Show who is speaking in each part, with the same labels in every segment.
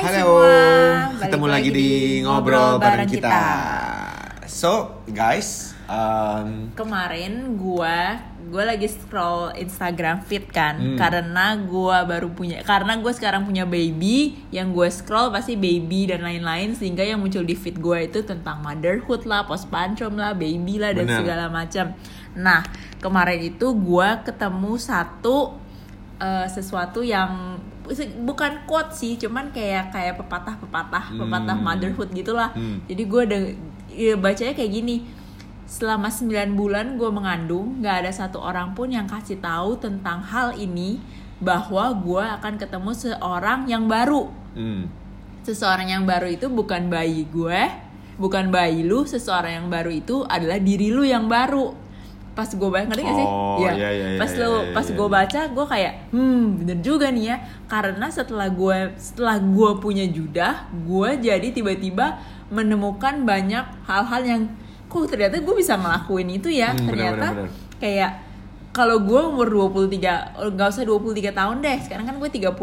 Speaker 1: Hai
Speaker 2: Halo,
Speaker 1: semua, Balik
Speaker 2: ketemu lagi di ngobrol bareng kita. So, guys, um,
Speaker 1: Kemarin gua gua lagi scroll Instagram feed kan
Speaker 2: Hmm.
Speaker 1: karena gua baru punya karena gue sekarang punya baby yang gue scroll pasti baby dan lain-lain sehingga yang muncul di feed gue itu tentang motherhood lah, postpartum lah, baby lah dan
Speaker 2: Bener.
Speaker 1: segala macam. Nah, kemarin itu gua ketemu satu eh, sesuatu yang bukan quote sih, cuman kayak kayak pepatah-pepatah, pepatah
Speaker 2: Hmm.
Speaker 1: motherhood gitulah.
Speaker 2: Hmm.
Speaker 1: Jadi gue udah ya, bacanya kayak gini. Selama 9 bulan gue mengandung, gak ada satu orang pun yang kasih tahu tentang hal ini bahwa gue akan ketemu seorang yang baru.
Speaker 2: hmm,
Speaker 1: Seseorang yang baru itu bukan bayi gue, bukan bayi lu. Seseorang yang baru itu adalah diri lu yang baru. Pas gue baca ngerti gak sih?
Speaker 2: Oh, iya, iya, iya,
Speaker 1: Pas
Speaker 2: iya,
Speaker 1: lu
Speaker 2: iya,
Speaker 1: pas
Speaker 2: iya.
Speaker 1: gue baca, gue kayak, hmm bener juga nih ya. Karena setelah gue setelah gue punya judah, gue jadi tiba-tiba menemukan banyak hal-hal yang kok ternyata gue bisa ngelakuin itu ya.
Speaker 2: Hmm, bener,
Speaker 1: ternyata
Speaker 2: bener, bener.
Speaker 1: kayak kalau gue umur 23 oh, nggak usah 23 tahun deh sekarang kan gue 32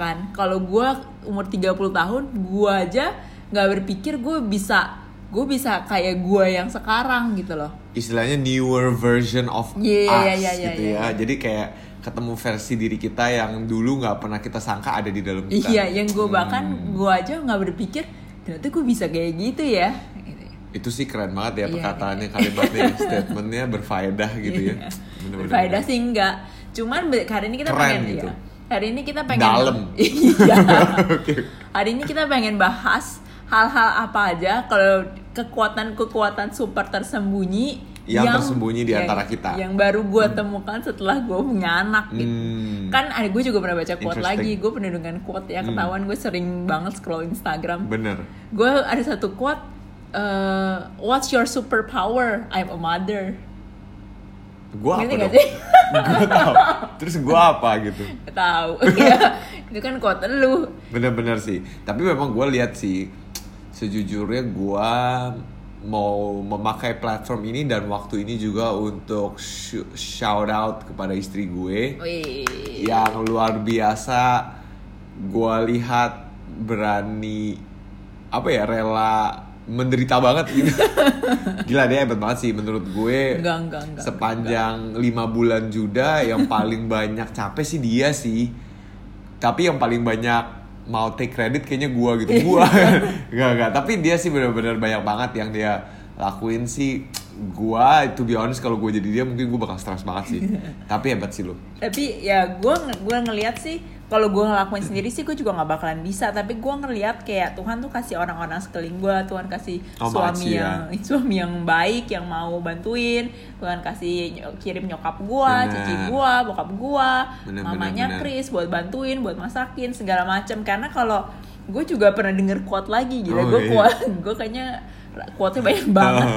Speaker 1: kan kalau gue umur 30 tahun gue aja nggak berpikir gue bisa gue bisa kayak gue yang sekarang gitu loh
Speaker 2: istilahnya newer version of
Speaker 1: Iya,
Speaker 2: us
Speaker 1: iya, iya,
Speaker 2: gitu
Speaker 1: iya,
Speaker 2: ya. Jadi kayak ketemu versi diri kita yang dulu nggak pernah kita sangka ada di dalam kita.
Speaker 1: iya yang gue bahkan
Speaker 2: Hmm.
Speaker 1: gue aja nggak berpikir ternyata gue bisa kayak gitu ya Gitu.
Speaker 2: Itu sih keren banget ya
Speaker 1: Iya,
Speaker 2: perkataannya, kalimatnya, statementnya berfaedah gitu ya. Bener-bener.
Speaker 1: Berfaedah sih enggak cuman hari ini kita
Speaker 2: Keren
Speaker 1: pengen
Speaker 2: gitu.
Speaker 1: ya, hari ini kita pengen
Speaker 2: Dalam.
Speaker 1: iya
Speaker 2: Oke.
Speaker 1: Hari ini kita pengen bahas hal-hal apa aja kalau kekuatan-kekuatan super tersembunyi
Speaker 2: Yang tersembunyi di antara kita.
Speaker 1: Yang baru gue temukan setelah gue punya anak gitu.
Speaker 2: Hmm.
Speaker 1: Kan ada gue juga pernah baca quote lagi. Gue pernah dengan quote ya
Speaker 2: Hmm.
Speaker 1: ketahuan gue sering banget scroll Instagram.
Speaker 2: Bener.
Speaker 1: Gue ada satu quote eh, What's your superpower? I'm a mother.
Speaker 2: Gua apa dong? Gua tahu. Terus gua apa gitu?
Speaker 1: Tahu. ya, itu kan quote lu.
Speaker 2: Bener-bener sih. Tapi memang gue lihat sih, sejujurnya gue mau memakai platform ini dan waktu ini juga untuk sh- shout out kepada istri gue
Speaker 1: Wih.
Speaker 2: yang luar biasa. Gue lihat berani apa ya rela menderita banget gitu. Gila dia hebat banget sih menurut gue.
Speaker 1: Enggak, enggak, enggak.
Speaker 2: Sepanjang lima bulan juda yang paling banyak capek sih dia sih. Tapi yang paling banyak mau take credit kayaknya gua gitu. Gua enggak enggak, tapi dia sih benar-benar banyak banget yang dia lakuin sih. Gua to be honest kalau gue jadi dia mungkin gue bakal stres banget sih. tapi hebat sih lo.
Speaker 1: tapi ya gue gue ngelihat sih kalau gue ngelakuin sendiri sih gue juga nggak bakalan bisa. Tapi gue ngelihat kayak Tuhan tuh kasih orang-orang sekeliling gue Tuhan kasih
Speaker 2: Oh,
Speaker 1: suami
Speaker 2: makasih
Speaker 1: yang suami yang baik yang mau bantuin. Tuhan kasih kirim nyokap gue cici gue bokap gue mamanya
Speaker 2: bener, bener.
Speaker 1: Chris buat bantuin buat masakin segala macam karena kalau gue juga pernah denger quote lagi gitu
Speaker 2: Oh,
Speaker 1: gue
Speaker 2: iya.
Speaker 1: quote gue kayaknya quote-nya banyak banget.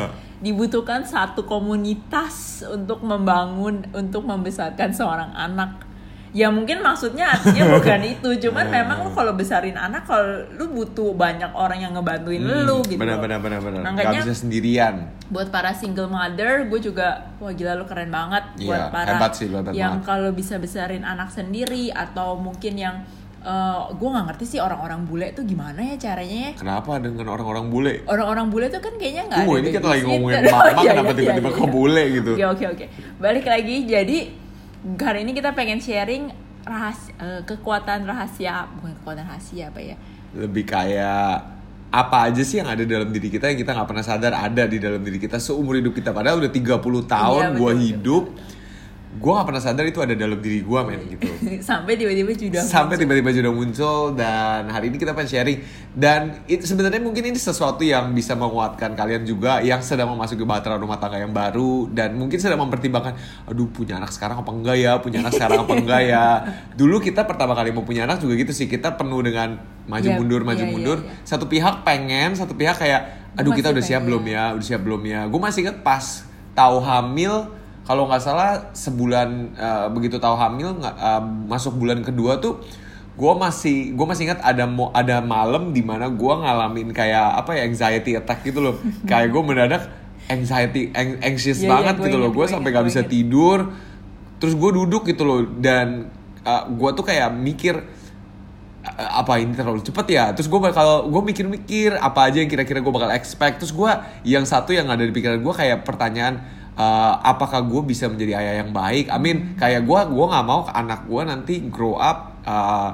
Speaker 1: Dibutuhkan satu komunitas untuk membangun untuk membesarkan seorang anak ya mungkin maksudnya artinya bukan itu cuman
Speaker 2: Hmm.
Speaker 1: memang lu kalau besarin anak kalau lu butuh banyak orang yang ngebantuin lu gitu
Speaker 2: Benar benar benar benar. Gak
Speaker 1: Makanya-
Speaker 2: bisa sendirian.
Speaker 1: buat para single mother gue juga wah gila lu keren banget buat
Speaker 2: Iya,
Speaker 1: para
Speaker 2: hebat sih, lu hebat
Speaker 1: yang kalau bisa besarin anak sendiri atau mungkin yang eh, gue nggak ngerti sih orang-orang bule tuh gimana ya caranya ya
Speaker 2: Kenapa dengan orang-orang bule?
Speaker 1: orang-orang bule tuh kan kayaknya nggak ada
Speaker 2: ini kita lagi ngomongin
Speaker 1: Oh,
Speaker 2: mama,
Speaker 1: iya,
Speaker 2: kenapa
Speaker 1: iya,
Speaker 2: tiba-tiba
Speaker 1: iya,
Speaker 2: ke
Speaker 1: iya.
Speaker 2: bule gitu?
Speaker 1: Oke oke oke. Balik lagi jadi hari ini kita pengen sharing rahasia eh, kekuatan rahasia bukan kekuatan rahasia apa ya?
Speaker 2: lebih kayak apa aja sih yang ada dalam diri kita yang kita nggak pernah sadar ada di dalam diri kita seumur hidup kita? Padahal udah 30 tahun
Speaker 1: Iya,
Speaker 2: gue
Speaker 1: betul,
Speaker 2: hidup gue nggak pernah sadar itu ada dalam diri gue men gitu.
Speaker 1: Sampai tiba-tiba sudah
Speaker 2: sampai tiba-tiba sudah muncul dan hari ini kita pengen sharing. Dan itu sebenarnya mungkin ini sesuatu yang bisa menguatkan kalian juga yang sedang memasuki bahtera rumah tangga yang baru dan mungkin sedang mempertimbangkan aduh punya anak sekarang apa enggak ya? Punya anak sekarang apa enggak ya? Dulu kita pertama kali mau punya anak juga gitu sih. Kita penuh dengan maju
Speaker 1: Iya,
Speaker 2: mundur maju
Speaker 1: iya, iya,
Speaker 2: mundur.
Speaker 1: iya.
Speaker 2: satu pihak pengen satu pihak kayak aduh
Speaker 1: Masih
Speaker 2: kita udah siap
Speaker 1: pengen.
Speaker 2: belum ya? Udah siap belum ya? Gue masih inget pas tahu hamil kalau nggak salah sebulan eh, begitu tahu hamil eh, masuk bulan kedua tuh gue masih gue masih ingat ada mo, ada malam di mana gue ngalamin kayak apa ya anxiety attack gitu loh. Kayak gue mendadak anxiety ang- anxious
Speaker 1: Iya, iya,
Speaker 2: banget
Speaker 1: gua
Speaker 2: gitu loh. gue sampai nggak bisa
Speaker 1: ingat.
Speaker 2: tidur. Terus gue duduk gitu loh. Dan gue tuh kayak mikir "Eh, apa ini terlalu cepet ya? Terus gue bakal gue mikir-mikir apa aja yang kira-kira gue bakal expect. Terus gue yang satu yang ada di pikiran gue kayak pertanyaan eh, apakah gue bisa menjadi ayah yang baik? I mean kayak gue gue nggak mau anak gue nanti grow up eh,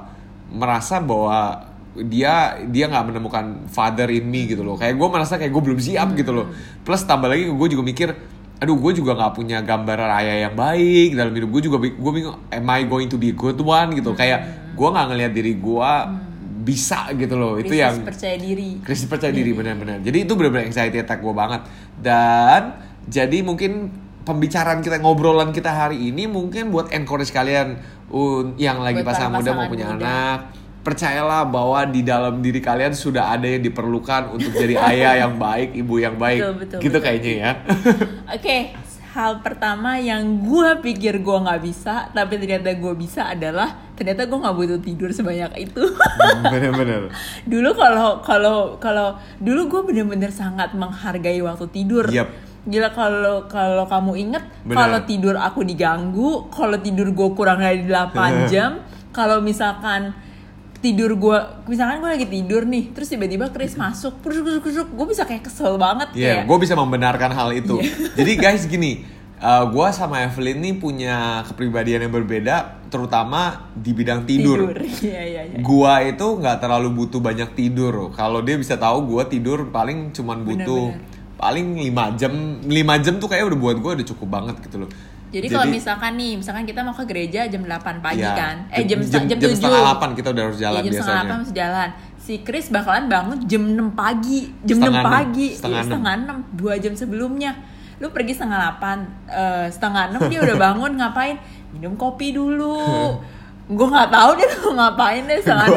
Speaker 2: merasa bahwa dia dia nggak menemukan father in me gitu loh. Kayak gue merasa kayak gue belum siap gitu loh. Plus tambah lagi gue juga mikir aduh gue juga nggak punya gambaran ayah yang baik dalam hidup gue juga gue bingung am I going to be a good one? gitu. Kayak gue nggak ngelihat diri gue bisa gitu loh. Itu
Speaker 1: Krisis
Speaker 2: yang
Speaker 1: percaya diri.
Speaker 2: krisis percaya diri benar-benar. Jadi itu benar-benar anxiety attack gue banget. Dan jadi mungkin pembicaraan kita ngobrolan kita hari ini mungkin buat encourage kalian yang lagi
Speaker 1: Buat para
Speaker 2: pasangan muda mau
Speaker 1: pasangan
Speaker 2: punya
Speaker 1: muda.
Speaker 2: anak percayalah bahwa di dalam diri kalian sudah ada yang diperlukan untuk jadi ayah yang baik ibu yang baik
Speaker 1: Betul, betul,
Speaker 2: gitu
Speaker 1: betul.
Speaker 2: kayaknya ya
Speaker 1: Oke, hal pertama yang gue pikir gue nggak bisa, tapi ternyata gue bisa adalah ternyata gue nggak butuh tidur sebanyak itu.
Speaker 2: bener-bener
Speaker 1: dulu kalau kalau kalau dulu gue bener-bener sangat menghargai waktu tidur.
Speaker 2: Yap.
Speaker 1: Gila kalau kalau kamu inget
Speaker 2: Bener.
Speaker 1: kalau tidur aku diganggu, kalau tidur gue kurang dari 8 jam, kalau misalkan tidur gue misalkan gue lagi tidur nih terus tiba-tiba Chris masuk kusuk kusuk kusuk gue bisa kayak kesel banget
Speaker 2: Iya,
Speaker 1: kayak
Speaker 2: gue bisa membenarkan hal itu.
Speaker 1: Iya.
Speaker 2: Jadi guys gini, gue sama Evelyn nih punya kepribadian yang berbeda, terutama di bidang tidur.
Speaker 1: Iya iya iya.
Speaker 2: Gua itu nggak terlalu butuh banyak tidur. Kalau dia bisa tahu gua tidur paling cuman butuh
Speaker 1: Bener-bener.
Speaker 2: Paling 5 jam. 5 jam tuh kayak udah buat gua udah cukup banget gitu loh.
Speaker 1: Jadi, kalau misalkan nih, misalkan kita mau ke gereja jam 8 pagi
Speaker 2: ya,
Speaker 1: kan. Eh jam jam, jam,
Speaker 2: jam
Speaker 1: 7.
Speaker 2: setengah 8 kita udah harus jalan
Speaker 1: Iya, jam setengah
Speaker 2: biasanya.
Speaker 1: 8 harus jalan. Si Chris bakalan bangun jam 6 pagi. Jam
Speaker 2: Setengah
Speaker 1: 6
Speaker 2: enam,
Speaker 1: pagi.
Speaker 2: setengah
Speaker 1: Iya, setengah 6. Dua jam sebelumnya. Lu pergi setengah 8, eh, setengah 6 dia udah bangun ngapain? Minum kopi dulu. gue nggak tahu dia tuh ngapain deh
Speaker 2: gua
Speaker 1: setengah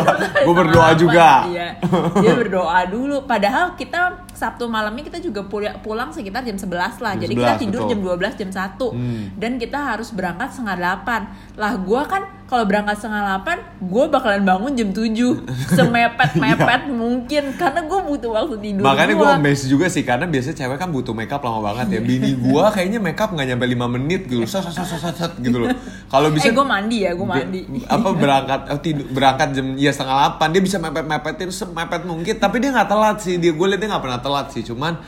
Speaker 2: berdoa
Speaker 1: delapan.
Speaker 2: juga.
Speaker 1: Iya. Dia berdoa dulu. Padahal kita Sabtu malamnya kita juga pul- pulang sekitar jam 11 lah.
Speaker 2: Jam
Speaker 1: Jadi kita
Speaker 2: 11,
Speaker 1: tidur
Speaker 2: betul.
Speaker 1: jam 12 jam 1
Speaker 2: Hmm.
Speaker 1: dan kita harus berangkat setengah 8 lah gue kan kalau berangkat setengah 8 gue bakalan bangun jam 7 semepet mepet mungkin karena gue butuh waktu tidur
Speaker 2: Iya. Makanya gue amazed juga sih karena biasanya cewek kan butuh makeup lama banget ya. Bini gua kayaknya makeup nggak nyampe 5 menit gitu. Sat, sat, sat, sat, sat, gitu loh. Kalau bisa
Speaker 1: eh gue mandi ya gue mandi
Speaker 2: apa berangkat oh, tidur berangkat jam ya setengah 8 dia bisa mepet mepetin semepet mungkin tapi dia nggak telat sih dia gue liat dia nggak pernah telat sih cuman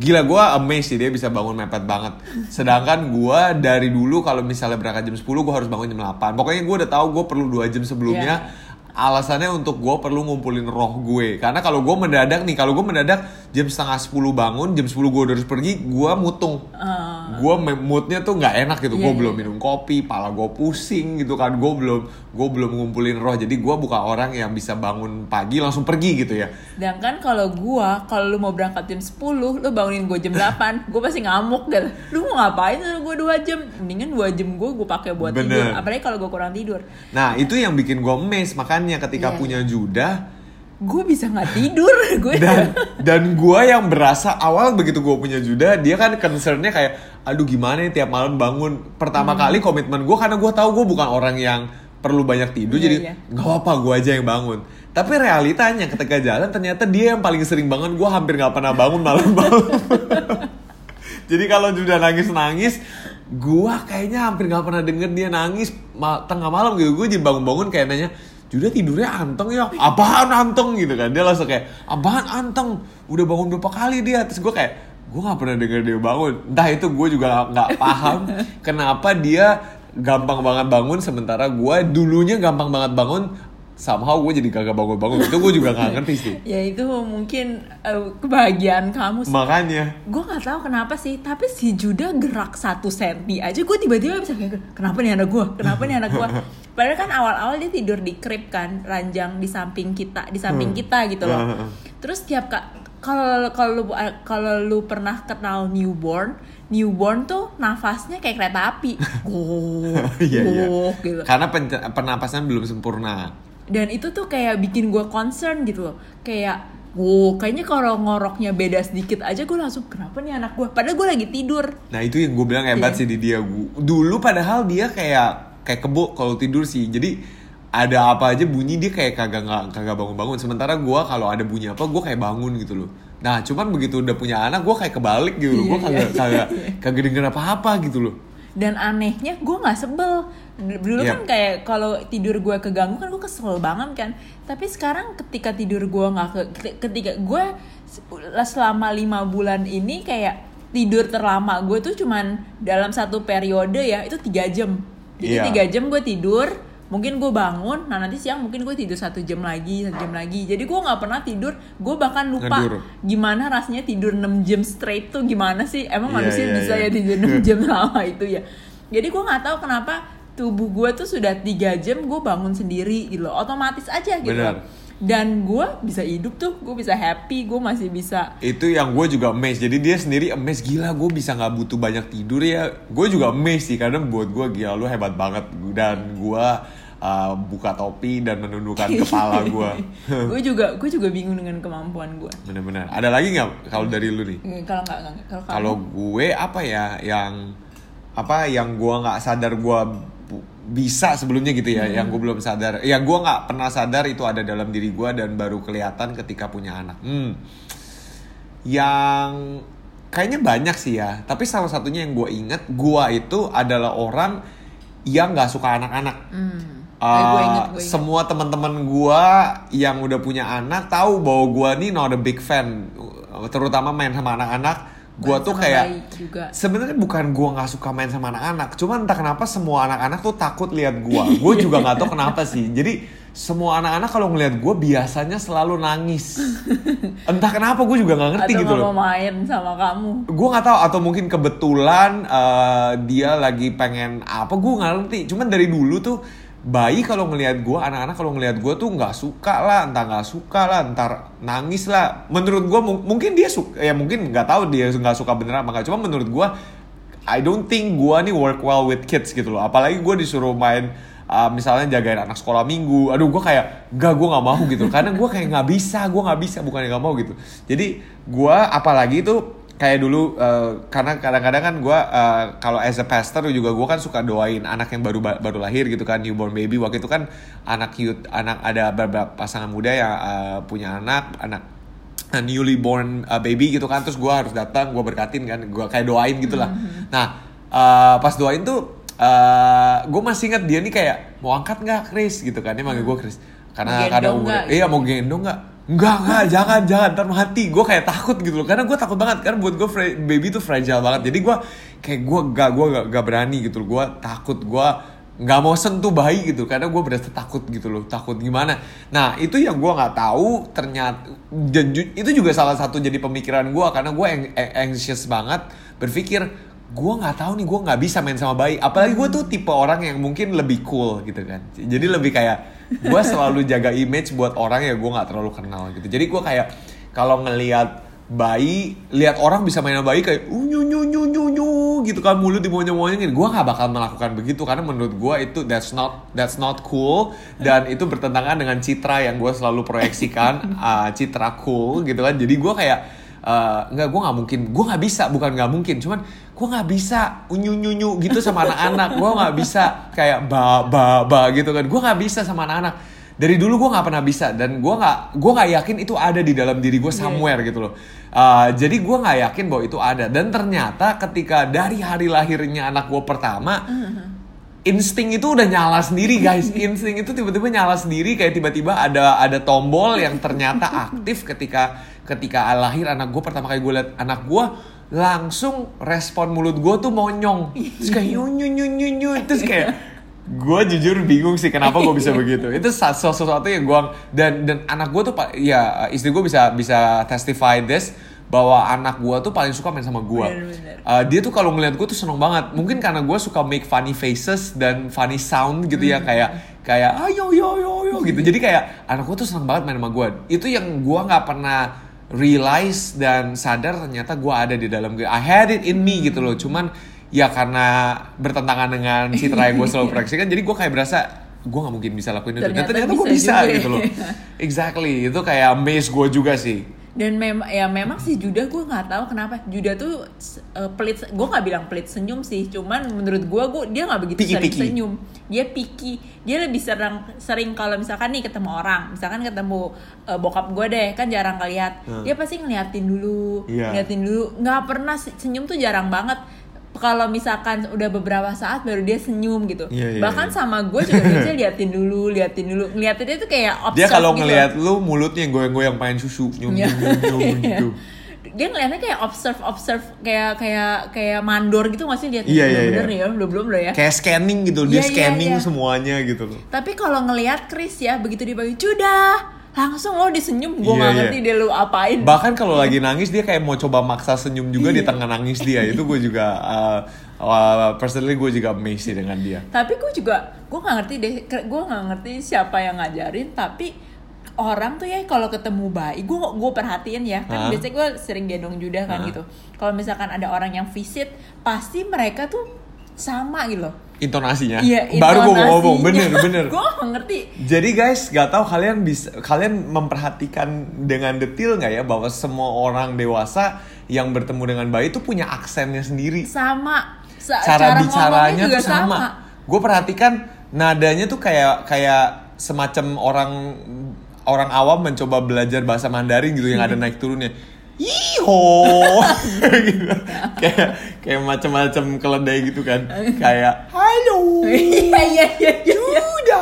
Speaker 2: gila gue amazed sih dia bisa bangun mepet banget. Sedangkan gue dari dulu kalau misalnya berangkat jam 10 gue harus bangun jam 8 pokoknya gue udah tahu gue perlu dua jam sebelumnya. Alasannya untuk gue perlu ngumpulin roh gue. Karena kalau gue mendadak nih kalau gue mendadak jam setengah 10 bangun jam 10 gue udah harus pergi gue mutung.
Speaker 1: Eh,
Speaker 2: gue moodnya tuh nggak enak gitu.
Speaker 1: Iya,
Speaker 2: gue
Speaker 1: iya.
Speaker 2: belum minum kopi pala gue pusing gitu kan. Gue belum gue belum ngumpulin roh. Jadi gue bukan orang yang bisa bangun pagi langsung pergi gitu ya.
Speaker 1: Sedangkan kalau gue kalau lu mau berangkat jam 10 lu bangunin gue jam 8 gue pasti ngamuk deh lu mau ngapain lu gue dua jam? Mendingan dua jam gue gue pakai buat
Speaker 2: Bener.
Speaker 1: tidur apalagi kalau gue kurang tidur.
Speaker 2: Nah itu yang bikin gue mes makanya ketika
Speaker 1: Iya.
Speaker 2: punya judah
Speaker 1: gue bisa nggak tidur gue
Speaker 2: dan dan gue yang berasa awal begitu gue punya judah dia kan concernnya kayak aduh gimana nih tiap malam bangun?
Speaker 1: Hmm.
Speaker 2: pertama kali komitmen gue karena gue tahu gue bukan orang yang perlu banyak tidur
Speaker 1: Iya,
Speaker 2: jadi
Speaker 1: iya.
Speaker 2: nggak apa gue aja yang bangun. Tapi realitanya ketika jalan ternyata dia yang paling sering bangun gue hampir nggak pernah bangun malam-malam. Jadi kalau judah nangis nangis gue kayaknya hampir nggak pernah denger dia nangis ma- tengah malam gitu. Gue jadi bangun-bangun kayak nanya Judah tidurnya anteng ya. Apaan anteng gitu kan. Dia langsung kayak apaan anteng? Udah bangun berapa kali dia? Terus gue kayak gue nggak pernah denger dia bangun. Entah itu gue juga nggak paham kenapa dia gampang banget bangun sementara gue dulunya gampang banget bangun somehow gue jadi kagak bangun-bangun. Itu gue juga nggak ngerti sih.
Speaker 1: Ya itu mungkin eh, kebahagiaan kamu sih.
Speaker 2: makanya.
Speaker 1: Gue nggak tahu kenapa sih tapi si Juda gerak satu senti aja. Gue tiba-tiba bisa kayak kenapa nih anak gue kenapa nih anak gue padahal kan awal-awal dia tidur di crib kan ranjang di samping kita di samping kita gitu loh.
Speaker 2: Hmm.
Speaker 1: terus tiap kak kalau kalau lu kalau lu pernah kenal newborn newborn tuh nafasnya kayak kereta api. Oh,
Speaker 2: Iya, iya.
Speaker 1: gitu.
Speaker 2: Karena pen- pernapasan belum sempurna
Speaker 1: dan itu tuh kayak bikin gue concern gitu loh. Kayak wow kayaknya kalau ngoroknya beda sedikit aja gue langsung kenapa nih anak gue padahal gue lagi tidur.
Speaker 2: Nah itu yang gue bilang hebat
Speaker 1: Iya.
Speaker 2: sih di dia. Gu- Dulu padahal dia kayak kayak kebo kalau tidur sih. Jadi ada apa aja bunyi dia kayak kagak nggak kagak bangun-bangun. Sementara gue kalau ada bunyi apa gue kayak bangun gitu loh. Nah cuman begitu udah punya anak gue kayak kebalik gitu loh. Gue
Speaker 1: Iya,
Speaker 2: kagak
Speaker 1: iya,
Speaker 2: kagak kagak denger apa-apa gitu loh
Speaker 1: dan anehnya gue nggak sebel dulu
Speaker 2: Iya.
Speaker 1: kan kayak kalau tidur gue keganggu kan gue kesel banget kan tapi sekarang ketika tidur gue nggak ke ketika gue selama lima bulan ini kayak tidur terlama gue tuh cuman dalam satu periode ya itu tiga jam jadi
Speaker 2: Iya.
Speaker 1: tiga jam gue tidur mungkin gue bangun nah nanti siang mungkin gue tidur satu jam lagi satu jam lagi. Jadi gue nggak pernah tidur gue bahkan lupa
Speaker 2: Ngedur.
Speaker 1: gimana rasanya tidur 6 jam straight tuh gimana sih? Emang
Speaker 2: Iya,
Speaker 1: manusia
Speaker 2: iya,
Speaker 1: bisa
Speaker 2: iya.
Speaker 1: ya tidur 6 jam lama itu ya? Jadi gue nggak tahu kenapa tubuh gue tuh sudah tiga jam gue bangun sendiri gitu loh. Otomatis aja gitu
Speaker 2: Benar.
Speaker 1: dan gue bisa hidup tuh gue bisa happy gue masih bisa
Speaker 2: itu yang gue juga amazed. Jadi dia sendiri amazed. Gila gue bisa nggak butuh banyak tidur ya? Gue juga amazed sih karena buat gue gila lu hebat banget. Dan gue uh, buka topi dan menundukkan kepala gue
Speaker 1: gue juga gue juga bingung dengan kemampuan gue
Speaker 2: bener-bener. Ada lagi nggak kalau dari lu nih?
Speaker 1: Kalau nggak kalau
Speaker 2: gue apa ya yang apa yang gue nggak sadar gue bisa sebelumnya gitu ya yang gue belum sadar. Yang gue nggak pernah sadar itu ada dalam diri gue dan baru kelihatan ketika punya anak. Hmm. yang kayaknya banyak sih ya tapi salah satunya yang gue inget gue itu adalah orang yang nggak suka anak-anak.
Speaker 1: Hmm.
Speaker 2: Uh,
Speaker 1: Eh, gue inget, gue inget.
Speaker 2: semua teman-teman gua yang udah punya anak tahu bahwa gua nih not a big fan terutama main sama anak-anak. Gua
Speaker 1: Main
Speaker 2: tuh kayak sebenarnya bukan gua nggak suka main sama anak-anak cuman entah kenapa semua anak-anak tuh takut lihat gua. Gua juga nggak tahu kenapa sih. Jadi semua anak-anak kalau ngelihat gua biasanya selalu nangis. Entah kenapa gua juga nggak ngerti
Speaker 1: atau
Speaker 2: gitu loh.
Speaker 1: mau main sama kamu.
Speaker 2: Gue nggak tahu atau mungkin kebetulan eh, dia lagi pengen apa gue nggak ngerti. Cuman dari dulu tuh bayi kalau ngelihat gue anak-anak kalau ngelihat gue tuh nggak suka lah entah nggak suka lah entar nangis lah. Menurut gue mungkin dia suka ya mungkin nggak tahu dia nggak suka beneran apa nggak cuma menurut gue I don't think gue nih work well with kids gitu loh. Apalagi gue disuruh main uh, misalnya jagain anak sekolah minggu aduh gue kayak gak gue nggak mau gitu. Karena gue kayak nggak bisa gue nggak bisa bukan nggak mau gitu. Jadi gue apalagi tuh kayak dulu uh, karena kadang-kadang kan gue uh, kalau as a pastor juga gue kan suka doain anak yang baru baru lahir gitu kan newborn baby. Waktu itu kan anak youth anak ada beberapa pasangan muda yang uh, punya anak anak a newly born uh, baby gitu kan. Terus gue harus datang gue berkatin kan gue kayak doain gitu lah. Nah uh, pas doain tuh uh, gue masih ingat dia nih kayak mau angkat nggak Chris gitu kan. Dia manggil gue Chris karena kadang
Speaker 1: nggak
Speaker 2: iya
Speaker 1: gitu?
Speaker 2: mau gendong nggak Enggak, enggak, jangan, jangan, ntar mati. Gue kayak takut gitu loh. Karena gue takut banget. Karena buat gue baby tuh fragile banget. Jadi gue kayak gue gak, gue gak, gak berani gitu loh. Gue takut, gue nggak mau sentuh bayi gitu. Karena gue berasa takut gitu loh. Takut gimana? Nah itu yang gue gak tahu Ternyata Itu juga salah satu jadi pemikiran gue Karena gue anxious banget. Berpikir gue nggak tahu nih. Gue nggak bisa main sama bayi. Apalagi gue tuh tipe orang yang mungkin lebih cool gitu kan. Jadi lebih kayak gue selalu jaga image buat orang yang gue nggak terlalu kenal gitu. Jadi gue kayak kalau ngelihat bayi lihat orang bisa main sama bayi kayak uh, nyu nyu nyu nyu gitu kan mulut dimonyong monyongin gue nggak bakal melakukan begitu karena menurut gue itu that's not that's not cool dan itu bertentangan dengan citra yang gue selalu proyeksikan uh, citra cool gitu kan. Jadi gue kayak eh, nggak gue nggak mungkin. Gue nggak bisa bukan nggak mungkin. Cuman gue nggak bisa unyu nyu nyu gitu sama anak-anak. Gue nggak bisa kayak ba ba ba gitu kan. Gue nggak bisa sama anak-anak. Dari dulu gue nggak pernah bisa dan gue nggak gue nggak yakin itu ada di dalam diri gue somewhere gitu loh. Eh, jadi gue nggak yakin bahwa itu ada. Dan ternyata ketika dari hari lahirnya anak gue pertama insting itu udah nyala sendiri guys. Insting itu tiba-tiba nyala sendiri kayak tiba-tiba ada ada tombol yang ternyata aktif ketika ketika lahir anak gue pertama kali gue liat anak gue langsung respon mulut gue tuh monyong. Terus kayak nyu nyu nyu terus kayak gue jujur bingung sih kenapa gue bisa begitu. Itu sesuatu yang gue dan dan anak gue tuh ya istri gue bisa bisa testify this bahwa anak gue tuh paling suka main sama gue. Uh, dia tuh kalau ngeliat gue tuh seneng banget. Mungkin karena gue suka make funny faces dan funny sound gitu ya kayak kayak ayo yo yo yo gitu. Jadi kayak anak gue tuh seneng banget main sama gue itu yang gue nggak pernah realize dan sadar ternyata gue ada di dalam gue I had it in me gitu loh. Cuman ya karena bertentangan dengan citra yang gue selalu proyeksikan jadi gue kayak berasa gue nggak mungkin bisa lakuin itu. Dan
Speaker 1: Ternyata
Speaker 2: ternyata gue bisa
Speaker 1: bisa
Speaker 2: gitu
Speaker 1: ya.
Speaker 2: loh exactly. Itu kayak amaze gue juga sih
Speaker 1: dan memang ya memang sih Judah gue nggak tahu kenapa. Judah tuh uh, pelit gue nggak bilang pelit senyum sih. Cuman menurut gue gue dia nggak begitu
Speaker 2: Picky,
Speaker 1: sering
Speaker 2: picky.
Speaker 1: senyum. Dia picky. Dia lebih sering sering kalau misalkan nih ketemu orang misalkan ketemu uh, bokap gue deh kan jarang ngeliat.
Speaker 2: Hmm.
Speaker 1: dia pasti ngeliatin dulu
Speaker 2: Iya.
Speaker 1: ngeliatin dulu. Nggak pernah se- senyum tuh jarang banget kalau misalkan udah beberapa saat baru dia senyum gitu
Speaker 2: Iya, iya,
Speaker 1: bahkan
Speaker 2: iya.
Speaker 1: sama gue juga biasanya liatin dulu liatin dulu ngeliatin dia tuh kayak observe
Speaker 2: Dia kalau
Speaker 1: gitu.
Speaker 2: ngelihat lu mulutnya yang goyang-goyang pengen susu, nyum
Speaker 1: Iya.
Speaker 2: nyum nyum nyum gitu.
Speaker 1: dia ngeliatnya kayak observe observe kayak kayak kayak mandor gitu masih lihat
Speaker 2: Iya, iya,
Speaker 1: bener
Speaker 2: iya.
Speaker 1: ya belum belum loh ya
Speaker 2: Kayak scanning gitu, dia
Speaker 1: Iya, iya,
Speaker 2: scanning
Speaker 1: iya.
Speaker 2: semuanya gitu loh.
Speaker 1: tapi kalau ngelihat Chris ya begitu dibagi sudah langsung lo disenyum gue
Speaker 2: Iya,
Speaker 1: nggak
Speaker 2: iya.
Speaker 1: ngerti dia lu apain
Speaker 2: Bahkan kalau lagi nangis dia kayak mau coba maksa senyum juga di
Speaker 1: Iya.
Speaker 2: tengah nangis dia. Itu gue juga uh, uh, personally gue juga amazed dengan dia.
Speaker 1: tapi gue juga gue nggak ngerti deh gue nggak ngerti siapa yang ngajarin tapi orang tuh ya kalau ketemu bayi gue gue perhatiin ya kan biasanya gue sering gendong judah kan
Speaker 2: Hah?
Speaker 1: gitu kalau misalkan ada orang yang visit pasti mereka tuh sama gitu loh
Speaker 2: Intonasinya.
Speaker 1: iya
Speaker 2: Baru gue mau ngomong, bener bener.
Speaker 1: gue ngerti
Speaker 2: Jadi guys, gak tahu kalian bisa kalian memperhatikan dengan detil nggak ya bahwa semua orang dewasa yang bertemu dengan bayi itu punya aksennya sendiri.
Speaker 1: sama Sa-
Speaker 2: cara,
Speaker 1: ngomongnya
Speaker 2: bicaranya
Speaker 1: juga
Speaker 2: tuh sama. Gue perhatikan nadanya tuh kayak kayak semacam orang orang awam mencoba belajar bahasa Mandarin gitu yang ada naik turunnya. Iho, gitu. kayak kayak macam-macam keledai gitu kan. Kayak halo,
Speaker 1: iya iya iya iya.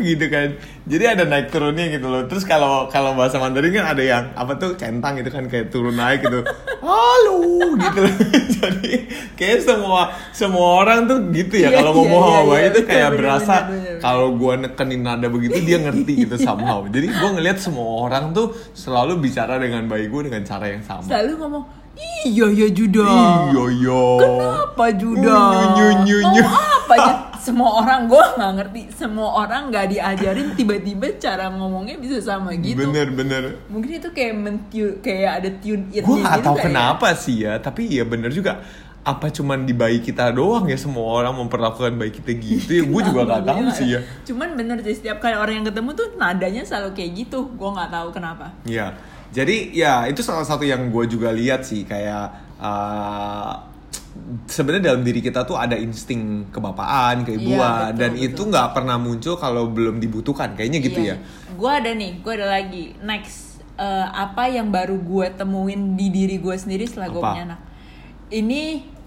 Speaker 2: Gitu kan. Jadi ada naik turunnya gitu loh. Terus kalau kalau bahasa Mandarin kan ada yang apa tuh centang gitu kan kayak turun naik gitu. Halo gitu. Jadi kayak semua semua orang tuh gitu ya kalau ngomong
Speaker 1: iya,
Speaker 2: sama Bayi itu kayak
Speaker 1: bener,
Speaker 2: berasa kalau gua nekenin nada begitu dia ngerti gitu somehow. Jadi gua ngeliat semua orang tuh selalu bicara dengan bayi gua dengan cara yang sama.
Speaker 1: selalu ngomong iya ya Juda
Speaker 2: Iya iya.
Speaker 1: Kenapa Juda?
Speaker 2: Uh, nyu, nyu, nyu.
Speaker 1: Mau apa? Semua orang gue nggak ngerti. Semua orang nggak diajarin tiba-tiba cara ngomongnya bisa sama gitu.
Speaker 2: Bener bener.
Speaker 1: Mungkin itu kayak mentune, kayak ada tune in
Speaker 2: gue gak
Speaker 1: gitu
Speaker 2: tahu
Speaker 1: ya.
Speaker 2: kenapa sih ya tapi ya bener juga apa cuman di bayi kita doang ya semua orang memperlakukan bayi kita gitu ya gue juga
Speaker 1: Kenapa?
Speaker 2: gak tahu sih ya
Speaker 1: nggak- Cuman bener sih setiap kali orang yang ketemu tuh nadanya selalu kayak gitu. Gue nggak tahu kenapa.
Speaker 2: ya jadi ya itu salah satu yang gue juga lihat sih kayak uh, sebenarnya dalam diri kita tuh ada insting kebapaan keibuan
Speaker 1: Iya, betul,
Speaker 2: dan
Speaker 1: betul.
Speaker 2: itu nggak pernah muncul kalau belum dibutuhkan kayaknya gitu ya
Speaker 1: Gue ada nih, gue ada lagi. Next, eh, apa yang baru gue temuin di diri gue sendiri setelah gue punya anak? Ini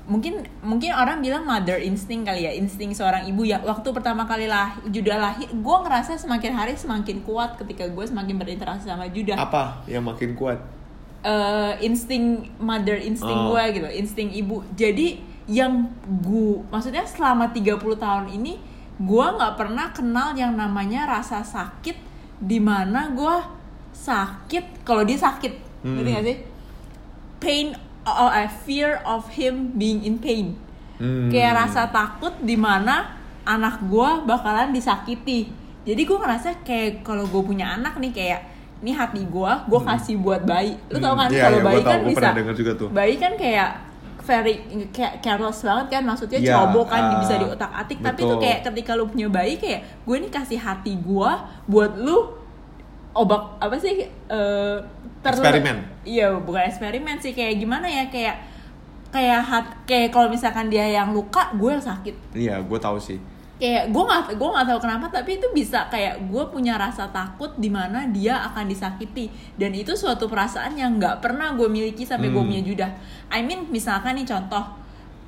Speaker 1: mungkin mungkin orang bilang mother instinct kali ya, insting seorang ibu ya. Waktu pertama kali lah Judah lahir, gue ngerasa semakin hari semakin kuat ketika gue semakin berinteraksi sama Judah.
Speaker 2: apa yang makin kuat
Speaker 1: eh insting mother insting
Speaker 2: Oh.
Speaker 1: gue gitu insting ibu jadi yang gue maksudnya selama 30 tahun ini gue nggak pernah kenal yang namanya rasa sakit di mana gue sakit kalau dia sakit
Speaker 2: Hmm.
Speaker 1: ngerti gak sih pain oh, I fear of him being in pain
Speaker 2: Hmm.
Speaker 1: kayak rasa takut di mana anak gue bakalan disakiti jadi gue ngerasa kayak kalau gue punya anak nih kayak ini hati gue gue kasih buat bayi lu tau
Speaker 2: Hmm,
Speaker 1: kan
Speaker 2: iya,
Speaker 1: kalau
Speaker 2: iya,
Speaker 1: bayi kan
Speaker 2: gua
Speaker 1: bisa
Speaker 2: juga tuh.
Speaker 1: bayi kan kayak very kayak careless banget kan maksudnya
Speaker 2: Iya,
Speaker 1: ceroboh kan
Speaker 2: ah,
Speaker 1: bisa diotak atik tapi itu
Speaker 2: betul.
Speaker 1: kayak ketika lu punya bayi kayak gue ini kasih hati gue buat lu obak apa sih terle-
Speaker 2: Eksperimen.
Speaker 1: iya bukan eksperimen sih kayak gimana ya kayak kayak hat kayak kalau misalkan dia yang luka gue yang sakit
Speaker 2: iya gue tahu sih
Speaker 1: kayak gue nggak gue nggak tahu kenapa tapi itu bisa kayak gue punya rasa takut di mana dia akan disakiti. Dan itu suatu perasaan yang nggak pernah gue miliki sampai gue
Speaker 2: Hmm.
Speaker 1: punya judah. I mean misalkan nih contoh.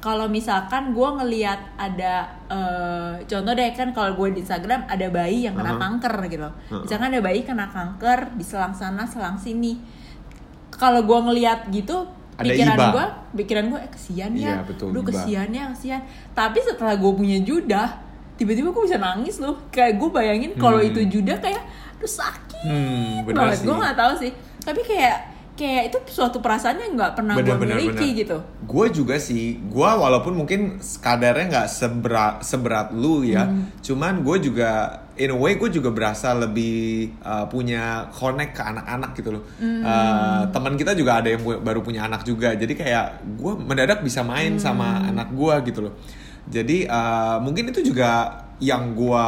Speaker 1: Kalau misalkan gue ngelihat ada eh, contoh deh kan kalau gue di Instagram ada bayi yang kena
Speaker 2: Uh-huh.
Speaker 1: kanker gitu.
Speaker 2: Uh-huh.
Speaker 1: misalkan ada bayi kena kanker di selang sana selang sini. Kalau gue ngelihat gitu
Speaker 2: Ada
Speaker 1: pikiran gue pikiran gue eh, kesian ya.
Speaker 2: Iya, betul,
Speaker 1: Duh, kesian ya kesian. Tapi setelah gue punya judah tiba-tiba gue bisa nangis loh kayak gue bayangin kalau
Speaker 2: Hmm.
Speaker 1: itu judah kayak aduh sakit
Speaker 2: Hmm,
Speaker 1: banget gue nggak tahu sih tapi kayak kayak itu suatu perasaan yang nggak pernah gue miliki
Speaker 2: bener.
Speaker 1: gitu
Speaker 2: Gue juga sih, gue walaupun mungkin kadarnya nggak seberat seberat lu ya,
Speaker 1: Hmm.
Speaker 2: cuman gue juga in a way gue juga berasa lebih uh, punya connect ke anak-anak gitu loh.
Speaker 1: Hmm.
Speaker 2: Uh, teman kita juga ada yang baru punya anak juga, jadi kayak gue mendadak bisa main
Speaker 1: Hmm.
Speaker 2: sama anak gue gitu loh. Jadi uh, mungkin itu juga yang gue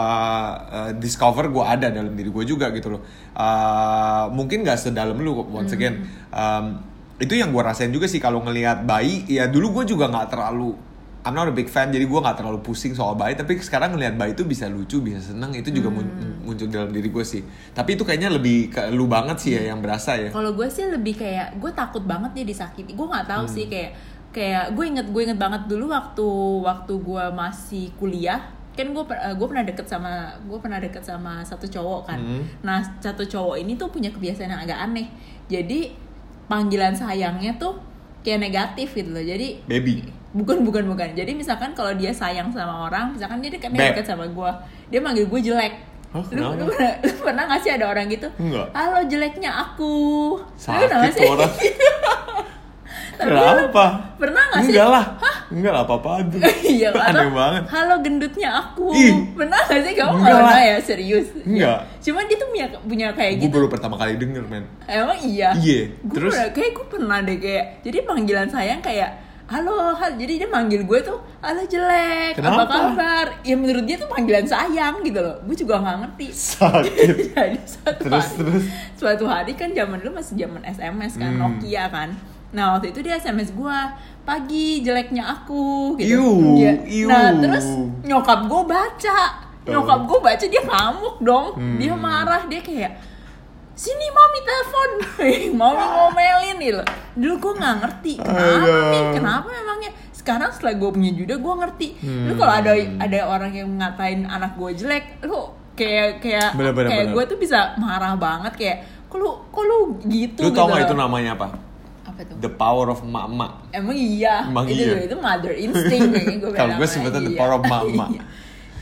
Speaker 2: uh, discover gue ada dalam diri gue juga gitu loh. Uh, mungkin nggak sedalam lu once again. Um, itu yang gue rasain juga sih kalau ngelihat bayi ya dulu gue juga nggak terlalu I'm not a big fan jadi gue nggak terlalu pusing soal bayi tapi sekarang ngelihat bayi itu bisa lucu bisa seneng itu juga mun- muncul dalam diri gue sih. Tapi itu kayaknya lebih ke lu banget sih ya yang berasa ya.
Speaker 1: Kalau gue sih lebih kayak gue takut banget dia disakiti. Gue nggak tahu
Speaker 2: Hmm.
Speaker 1: sih kayak kayak gue inget gue inget banget dulu waktu waktu gue masih kuliah. Kan gue gue pernah deket sama gue pernah deket sama satu cowok kan.
Speaker 2: Hmm.
Speaker 1: nah satu cowok ini tuh punya kebiasaan yang agak aneh. Jadi panggilan sayangnya tuh kayak negatif gitu loh jadi
Speaker 2: Baby.
Speaker 1: bukan bukan bukan jadi misalkan kalau dia sayang sama orang misalkan dia dekat
Speaker 2: Beb.
Speaker 1: dekat sama gue dia manggil gue jelek
Speaker 2: Hah,
Speaker 1: lu, lu pernah, lu pernah gak sih ada orang gitu
Speaker 2: Enggak.
Speaker 1: halo jeleknya aku lu
Speaker 2: Sakit
Speaker 1: pernah nggak
Speaker 2: tuh orang. Kenapa?
Speaker 1: pernah gak sih
Speaker 2: Enggak lah. Enggak lah apa-apaan tuh.
Speaker 1: iya
Speaker 2: Aneh banget.
Speaker 1: halo gendutnya aku
Speaker 2: Ih.
Speaker 1: pernah gak sih kamu
Speaker 2: Enggak
Speaker 1: pernah ya serius
Speaker 2: Enggak.
Speaker 1: cuman dia tuh punya punya kayak
Speaker 2: Gue
Speaker 1: gitu
Speaker 2: baru pertama kali denger, men.
Speaker 1: emang iya
Speaker 2: Iya,
Speaker 1: Gua
Speaker 2: terus?
Speaker 1: pernah, kayak gue pernah deh kayak jadi panggilan sayang kayak halo hal jadi dia manggil gue tuh halo jelek
Speaker 2: Kenapa?
Speaker 1: apa kabar ya menurut dia tuh panggilan sayang gitu loh gue juga nggak ngerti
Speaker 2: Sakit.
Speaker 1: jadi suatu
Speaker 2: Terus,
Speaker 1: hari,
Speaker 2: terus?
Speaker 1: suatu hari kan zaman dulu masih zaman SMS kan
Speaker 2: Hmm.
Speaker 1: Nokia kan nah waktu itu dia SMS gue pagi jeleknya aku gitu.
Speaker 2: Iu, iu.
Speaker 1: nah terus nyokap gue baca. Nyokap gue baca dia ngamuk dong.
Speaker 2: Hmm.
Speaker 1: dia marah dia kayak sini mami telepon. Mami ngomelin nih loh dulu gue nggak ngerti kenapa nih? Kenapa memangnya sekarang setelah gue punya juda gue ngerti. Lu
Speaker 2: Hmm.
Speaker 1: kalau ada ada orang yang ngatain anak gue jelek lu kayak kayak
Speaker 2: Bener, bener,
Speaker 1: kayak gue tuh bisa marah banget kayak kok lu kok lu gitu
Speaker 2: Lu tau
Speaker 1: gitu
Speaker 2: gak itu namanya apa?
Speaker 1: Apa tuh
Speaker 2: The power of emak-emak.
Speaker 1: Emang iya.
Speaker 2: Emang
Speaker 1: itu,
Speaker 2: iya.
Speaker 1: itu mother instinct kayaknya gue
Speaker 2: Kalau gue sebutnya the
Speaker 1: Iya.
Speaker 2: power of mama.
Speaker 1: Iya.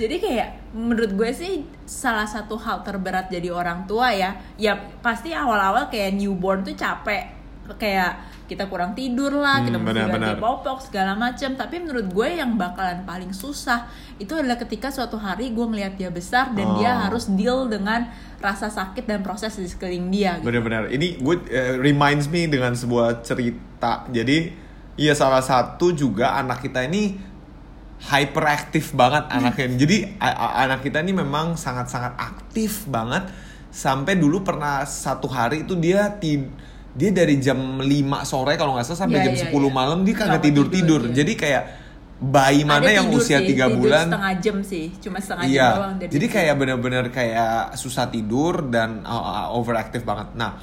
Speaker 1: Jadi kayak menurut gue sih salah satu hal terberat jadi orang tua ya, ya pasti awal-awal kayak newborn tuh capek, kayak kita kurang tidur lah,
Speaker 2: Hmm,
Speaker 1: kita mesti
Speaker 2: benar-benar.
Speaker 1: ganti popok segala macam. Tapi menurut gue yang bakalan paling susah itu adalah ketika suatu hari gue ngelihat dia besar dan dia
Speaker 2: Oh.
Speaker 1: harus deal dengan rasa sakit dan proses di sekeliling dia. Gitu.
Speaker 2: Bener-bener. Ini gue eh, reminds me dengan sebuah cerita. Jadi, iya salah satu juga anak kita ini hyperaktif banget anaknya. Jadi anak kita ini memang sangat-sangat aktif banget. Sampai dulu pernah satu hari itu dia tid dia dari jam 5 sore kalau nggak salah sampai
Speaker 1: Iya,
Speaker 2: jam
Speaker 1: iya,
Speaker 2: 10
Speaker 1: iya.
Speaker 2: malam dia kagak
Speaker 1: Nggak
Speaker 2: tidur
Speaker 1: iya.
Speaker 2: Jadi kayak bayi mana
Speaker 1: Ada
Speaker 2: yang usia
Speaker 1: sih,
Speaker 2: tiga
Speaker 1: tidur
Speaker 2: bulan
Speaker 1: setengah jam sih, cuma setengah
Speaker 2: Iya,
Speaker 1: jam doang.
Speaker 2: jadi
Speaker 1: tidur.
Speaker 2: kayak bener-bener kayak susah tidur dan uh, uh, overactive banget. Nah,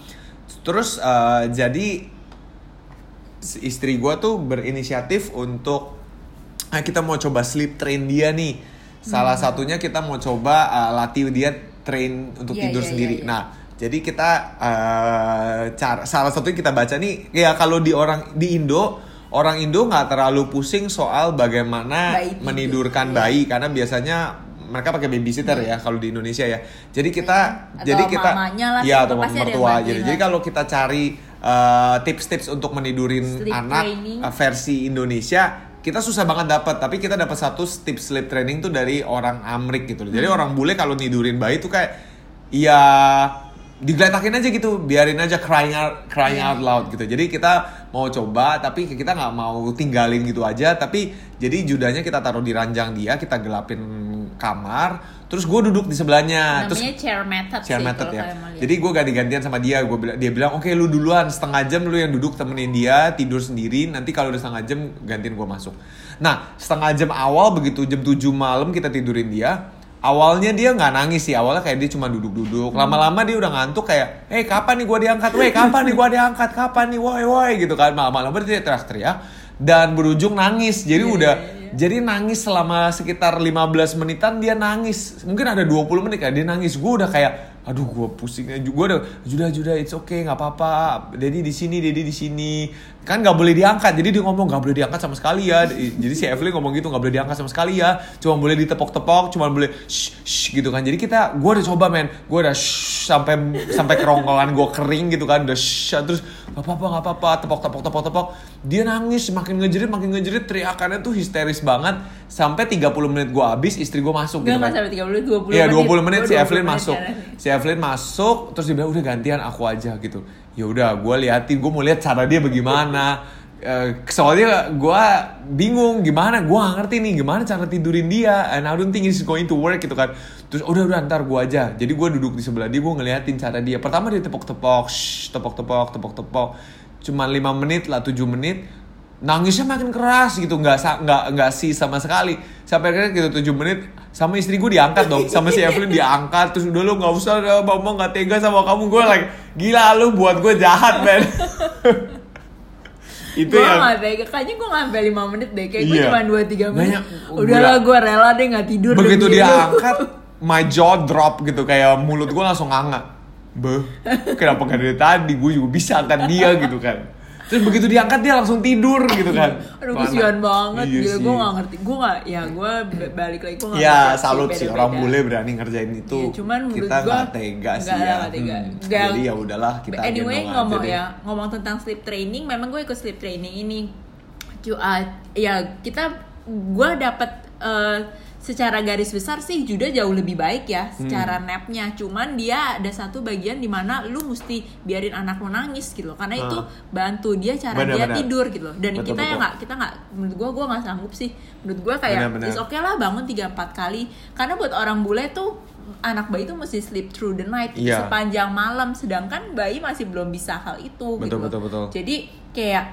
Speaker 2: terus uh, jadi istri gue tuh berinisiatif untuk ah, kita mau coba sleep train dia nih. Salah
Speaker 1: Hmm.
Speaker 2: satunya kita mau coba uh, latih dia train untuk
Speaker 1: Iya,
Speaker 2: tidur
Speaker 1: iya,
Speaker 2: sendiri.
Speaker 1: iya, iya.
Speaker 2: Nah, jadi kita uh, cara salah satunya kita baca nih ya kalau di orang di Indo orang Indo nggak terlalu pusing soal bagaimana
Speaker 1: Bayi
Speaker 2: menidurkan
Speaker 1: Iya.
Speaker 2: bayi karena biasanya mereka pakai babysitter ya kalau di Indonesia ya. Jadi kita
Speaker 1: Atau
Speaker 2: jadi kita
Speaker 1: lah,
Speaker 2: ya
Speaker 1: atau
Speaker 2: mertua jadi. Jadi kalau kita cari uh, tips-tips untuk menidurin
Speaker 1: Sleep
Speaker 2: anak
Speaker 1: training.
Speaker 2: uh, versi Indonesia kita susah banget dapat tapi kita dapat satu tips sleep training tuh dari orang Amrik gitu. Jadi
Speaker 1: Hmm.
Speaker 2: orang bule kalau nidurin bayi tuh kayak ya digeletakin aja gitu, biarin aja crying out, crying
Speaker 1: Iya.
Speaker 2: out loud gitu. Jadi kita mau coba tapi kita nggak mau tinggalin gitu aja. Tapi jadi judanya kita taruh di ranjang dia, kita gelapin kamar, terus gue duduk di sebelahnya. terus
Speaker 1: namanya chair method
Speaker 2: share
Speaker 1: sih
Speaker 2: method ya. Jadi gue ganti-gantian sama dia. Gue bilang dia bilang, oke lu duluan setengah jam lu yang duduk temenin dia tidur sendiri. Nanti kalau udah setengah jam gantiin gue masuk. Nah setengah jam awal begitu jam 7 malam kita tidurin dia. Awalnya dia nggak nangis sih. Awalnya kayak dia cuma duduk-duduk.
Speaker 1: Hmm.
Speaker 2: Lama-lama dia udah ngantuk kayak, eh kapan nih gue diangkat? Weh kapan nih gue diangkat? Kapan nih? Woi woi gitu kan. Malam-malam dia teriak-teriak dan berujung nangis. Jadi
Speaker 1: Iya,
Speaker 2: udah
Speaker 1: iya, iya.
Speaker 2: jadi nangis selama sekitar 15 menitan dia nangis. Mungkin ada 20 menit kan dia nangis. Gue udah kayak aduh gue pusingnya gue udah judah judah it's okay nggak apa-apa Dedi di sini Dedi di sini kan nggak boleh diangkat. Jadi dia ngomong nggak boleh diangkat sama sekali ya. Jadi si Evelyn ngomong gitu nggak boleh diangkat sama sekali ya. Cuma boleh ditepok-tepok cuma boleh shh, shh gitu kan. Jadi kita gue udah coba men. Gue udah shh, sampai sampai kerongkongan gue kering gitu kan. Udah shh, terus nggak apa-apa nggak apa-apa. Tepok tepok tepok tepok dia nangis makin ngejerit makin ngejerit. Teriakannya tuh histeris banget. Sampai 30 menit gue habis istri gue masuk
Speaker 1: Nggak
Speaker 2: gitu kan.
Speaker 1: sampai 30 menit, 20
Speaker 2: Iya
Speaker 1: menit.
Speaker 2: 20 menit
Speaker 1: Gua
Speaker 2: si
Speaker 1: 20
Speaker 2: Evelyn
Speaker 1: menit
Speaker 2: masuk.
Speaker 1: jalan.
Speaker 2: Si Evelyn masuk terus dia bilang udah gantian aku aja gitu. Ya udah gue liatin gue mau lihat cara dia bagaimana. Eh, soalnya gue bingung gimana? Gue gak ngerti nih gimana cara tidurin dia? And I don't think it's going to work gitu kan. Terus udah udah ntar gue aja. Jadi gue duduk di sebelah dia gue ngeliatin cara dia. Pertama dia tepok-tepok shh, tepok-tepok tepok-tepok. Cuma 5 menit lah 7 menit nangisnya makin keras gitu nggak nggak nggak sih sama sekali. Sampai akhirnya gitu 7 menit sama istri gue diangkat dong sama si Evelyn diangkat terus udah lu nggak usah mama nggak tega sama kamu. Gue like gila lu buat gue jahat men. Itu
Speaker 1: gue
Speaker 2: yang-
Speaker 1: gak tega. Kayaknya gue gak sampai 5 menit deh. Kayak gue
Speaker 2: Iya.
Speaker 1: cuma 2-3 menit.
Speaker 2: Banyak-
Speaker 1: udahlah gue rela deh gak tidur
Speaker 2: begitu dia
Speaker 1: lu.
Speaker 2: angkat my jaw drop gitu kayak mulut gue langsung nganga. Beh kenapa gak dari tadi? Gue juga bisa angkat dia gitu kan terus begitu diangkat dia langsung tidur gitu kan.
Speaker 1: Aduh
Speaker 2: Mana-
Speaker 1: kesian banget.
Speaker 2: Iya
Speaker 1: gitu. Gue gak ngerti. Gue gak Ya gue balik lagi Gue gak
Speaker 2: ya salut sih. Orang bule berani ngerjain itu.
Speaker 1: Iya, cuman
Speaker 2: kita nggak tega sih ya.
Speaker 1: nggak tega.
Speaker 2: Hmm. Jadi ya udahlah kita
Speaker 1: anyway ngomong ya Ngomong tentang sleep training Memang gue ikut sleep training ini. Uh, Ya kita Gue dapet uh, Secara garis besar sih Juda jauh lebih baik ya
Speaker 2: Hmm.
Speaker 1: Secara napnya Cuman dia ada satu bagian di mana Lu mesti biarin anak lu nangis gitu loh Karena itu
Speaker 2: Ah.
Speaker 1: bantu dia cara
Speaker 2: Bener,
Speaker 1: dia
Speaker 2: bener.
Speaker 1: tidur gitu loh Dan
Speaker 2: Betul,
Speaker 1: kita yang
Speaker 2: betul.
Speaker 1: nggak Kita nggak Menurut gue gue nggak sanggup sih Menurut gue kayak
Speaker 2: Bener, bener.
Speaker 1: It's okay lah bangun 3-4 kali Karena buat orang bule tuh anak bayi tuh mesti sleep through the night gitu,
Speaker 2: Iya.
Speaker 1: sepanjang malam sedangkan bayi masih belum bisa hal itu
Speaker 2: Betul,
Speaker 1: gitu
Speaker 2: betul, betul.
Speaker 1: jadi kayak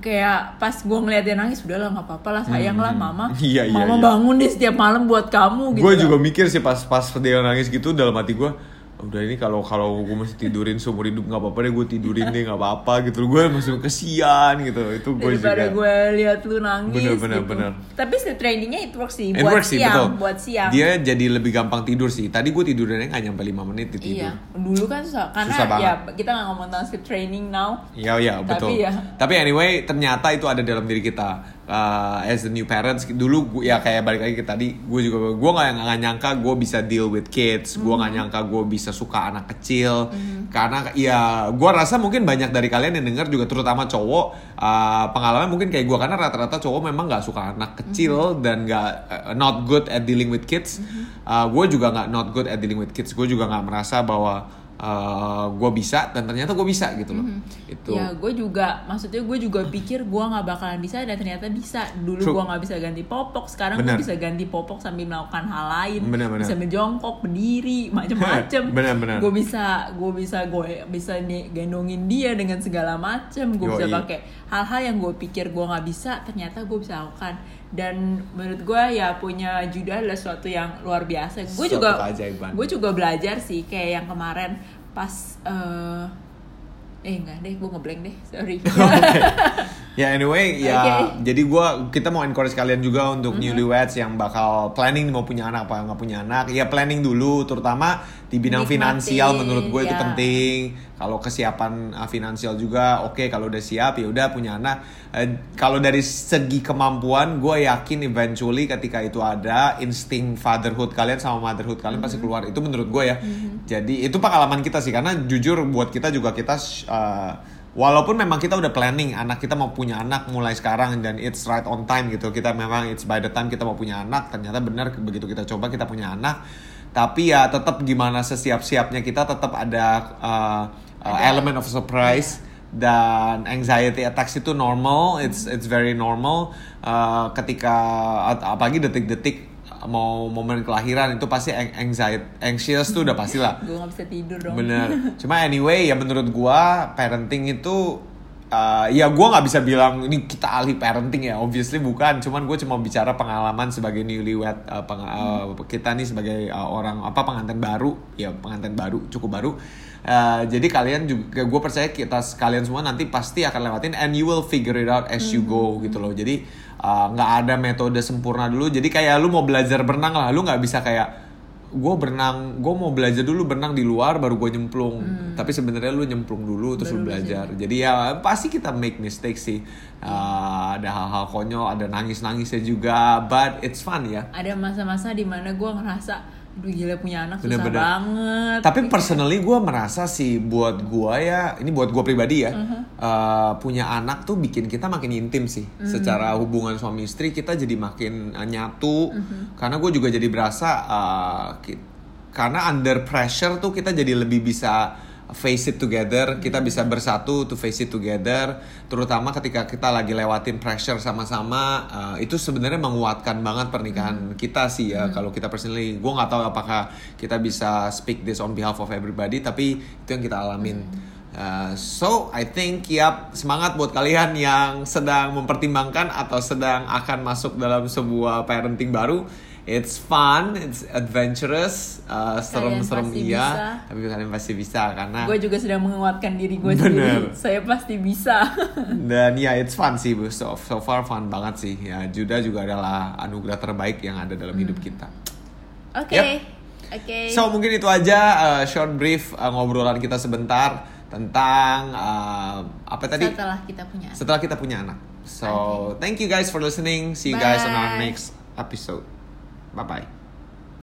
Speaker 1: kayak pas gue ngeliat dia nangis udah lah nggak apa-apa lah sayang lah mama.
Speaker 2: Iya, iya,
Speaker 1: mama
Speaker 2: iya.
Speaker 1: bangun deh setiap malam buat kamu gitu
Speaker 2: gue juga mikir sih pas pas dia nangis gitu dalam hati gue udah ini kalau kalau gue masih tidurin seumur hidup nggak apa-apa deh gue tidurin deh nggak apa-apa gitu gue masih kesian gitu itu gue
Speaker 1: daripada
Speaker 2: juga
Speaker 1: gue lihat lu nangis
Speaker 2: Bener, bener,
Speaker 1: gitu.
Speaker 2: bener.
Speaker 1: tapi sleep trainingnya it works sih buat
Speaker 2: works
Speaker 1: siang
Speaker 2: betul.
Speaker 1: buat siang
Speaker 2: Dia jadi lebih gampang tidur sih. Tadi gue tidurnya nggak nyampe 5 menit di tidur.
Speaker 1: iya dulu kan susah karena
Speaker 2: Susah banget.
Speaker 1: ya kita nggak ngomong tentang sleep training now
Speaker 2: Iya, iya,
Speaker 1: Tapi
Speaker 2: betul.
Speaker 1: ya.
Speaker 2: Tapi anyway, ternyata itu ada dalam diri kita. Uh, as the new parents, dulu gua, ya kayak balik lagi ke tadi, gue juga gue nggak nggak nyangka gue bisa deal with kids, gue nggak nyangka gue bisa suka anak kecil, karena ya gue rasa mungkin banyak dari kalian yang denger juga terutama cowok uh, pengalaman mungkin kayak gue karena rata-rata cowok memang nggak suka anak kecil
Speaker 1: Hmm.
Speaker 2: dan nggak uh, not good at dealing with kids. Uh, gue juga nggak not good at dealing with kids, gue juga nggak merasa bahwa gue bisa dan ternyata gue bisa gitu loh. Itu.
Speaker 1: Ya gue juga, maksudnya gue juga pikir gue nggak bakalan bisa dan ternyata bisa. Dulu gue nggak bisa ganti popok, sekarang gue bisa ganti popok sambil melakukan hal lain.
Speaker 2: Benar, benar.
Speaker 1: Bisa menjongkok, berdiri, macem-macem.
Speaker 2: Benar.
Speaker 1: Gue bisa, gue bisa gue bisa nih gendongin dia dengan segala macem. Gue bisa pakai hal-hal yang gue pikir gue nggak bisa, ternyata gue bisa lakukan. Dan menurut gue ya punya Juda adalah sesuatu yang luar biasa. Gue juga, gue juga belajar sih kayak yang kemarin pas eh eh enggak deh gue ngeblank deh sorry.
Speaker 2: Ya anyway ya jadi gua kita mau encourage kalian juga untuk newlyweds yang bakal planning mau punya anak apa nggak punya anak. Ya planning dulu terutama di bidang
Speaker 1: Nikmatin,
Speaker 2: finansial menurut gue itu
Speaker 1: ya.
Speaker 2: penting kalau kesiapan uh, finansial juga oke kalau udah siap ya udah punya anak Eh, kalau dari segi kemampuan gue yakin eventually ketika itu ada insting fatherhood kalian sama motherhood kalian pasti keluar itu menurut gue ya jadi itu pengalaman kita sih karena jujur buat kita juga kita uh, Walaupun memang kita udah planning anak kita mau punya anak mulai sekarang dan it's right on time gitu. Kita memang it's by the time kita mau punya anak ternyata benar begitu kita coba kita punya anak. Tapi ya tetap gimana sesiap-siapnya kita tetap ada uh, uh, element of surprise dan anxiety attacks itu normal. It's it's very normal uh, ketika apalagi detik-detik mau momen kelahiran itu pasti anxiety anxious tuh udah pasti lah.
Speaker 1: gue nggak bisa tidur dong
Speaker 2: Bener. Cuma anyway ya menurut gua parenting itu uh, ya gua nggak bisa bilang ini kita ahli parenting ya. Obviously bukan. Cuman gue cuma bicara pengalaman sebagai newlywed uh, peng- uh, kita nih sebagai uh, orang apa pengantin baru ya pengantin baru cukup baru. Uh, jadi kalian juga gue percaya kita kalian semua nanti pasti akan lewatin and you will figure it out as you go gitu loh. Jadi uh, nggak ada metode sempurna dulu. Jadi kayak lu mau belajar berenang lah, lu nggak bisa kayak gue berenang gue mau belajar dulu berenang di luar baru gue nyemplung. Tapi sebenarnya lu nyemplung dulu terus lu belajar. jadi ya pasti kita make mistake sih. Uh, ada hal-hal konyol ada nangis nangisnya juga but it's fun ya.
Speaker 1: Ada masa-masa di mana gue ngerasa aduh gila punya anak susah
Speaker 2: Bener-bener.
Speaker 1: banget.
Speaker 2: Tapi personally gue merasa sih buat gue ya ini buat gue pribadi ya uh, punya anak tuh bikin kita makin intim sih. Secara hubungan suami istri kita jadi makin uh, nyatu. Karena gue juga jadi berasa uh, karena under pressure tuh kita jadi lebih bisa face it together. Kita bisa bersatu to face it together. Terutama ketika kita lagi lewatin pressure sama-sama uh, itu sebenarnya menguatkan banget pernikahan kita sih ya. Kalau kita personally gue nggak tahu apakah kita bisa speak this on behalf of everybody tapi itu yang kita alamin. Uh, so I think yap semangat buat kalian yang sedang mempertimbangkan atau sedang akan masuk dalam sebuah parenting baru it's fun, it's adventurous, uh, serem-serem iya,
Speaker 1: bisa.
Speaker 2: tapi kalian pasti bisa karena
Speaker 1: gue juga sedang menguatkan diri gue sendiri saya pasti bisa
Speaker 2: dan ya it's fun sih, so, so far fun banget sih. Ya Juda juga adalah anugerah terbaik yang ada dalam hidup kita.
Speaker 1: oke
Speaker 2: Yep.
Speaker 1: oke
Speaker 2: So mungkin itu aja uh, short brief uh, ngobrolan kita sebentar tentang uh, apa tadi?
Speaker 1: setelah kita punya anak.
Speaker 2: Setelah kita punya anak. So thank you guys for listening. See you guys on our
Speaker 1: Bye.
Speaker 2: next episode. Bye bye.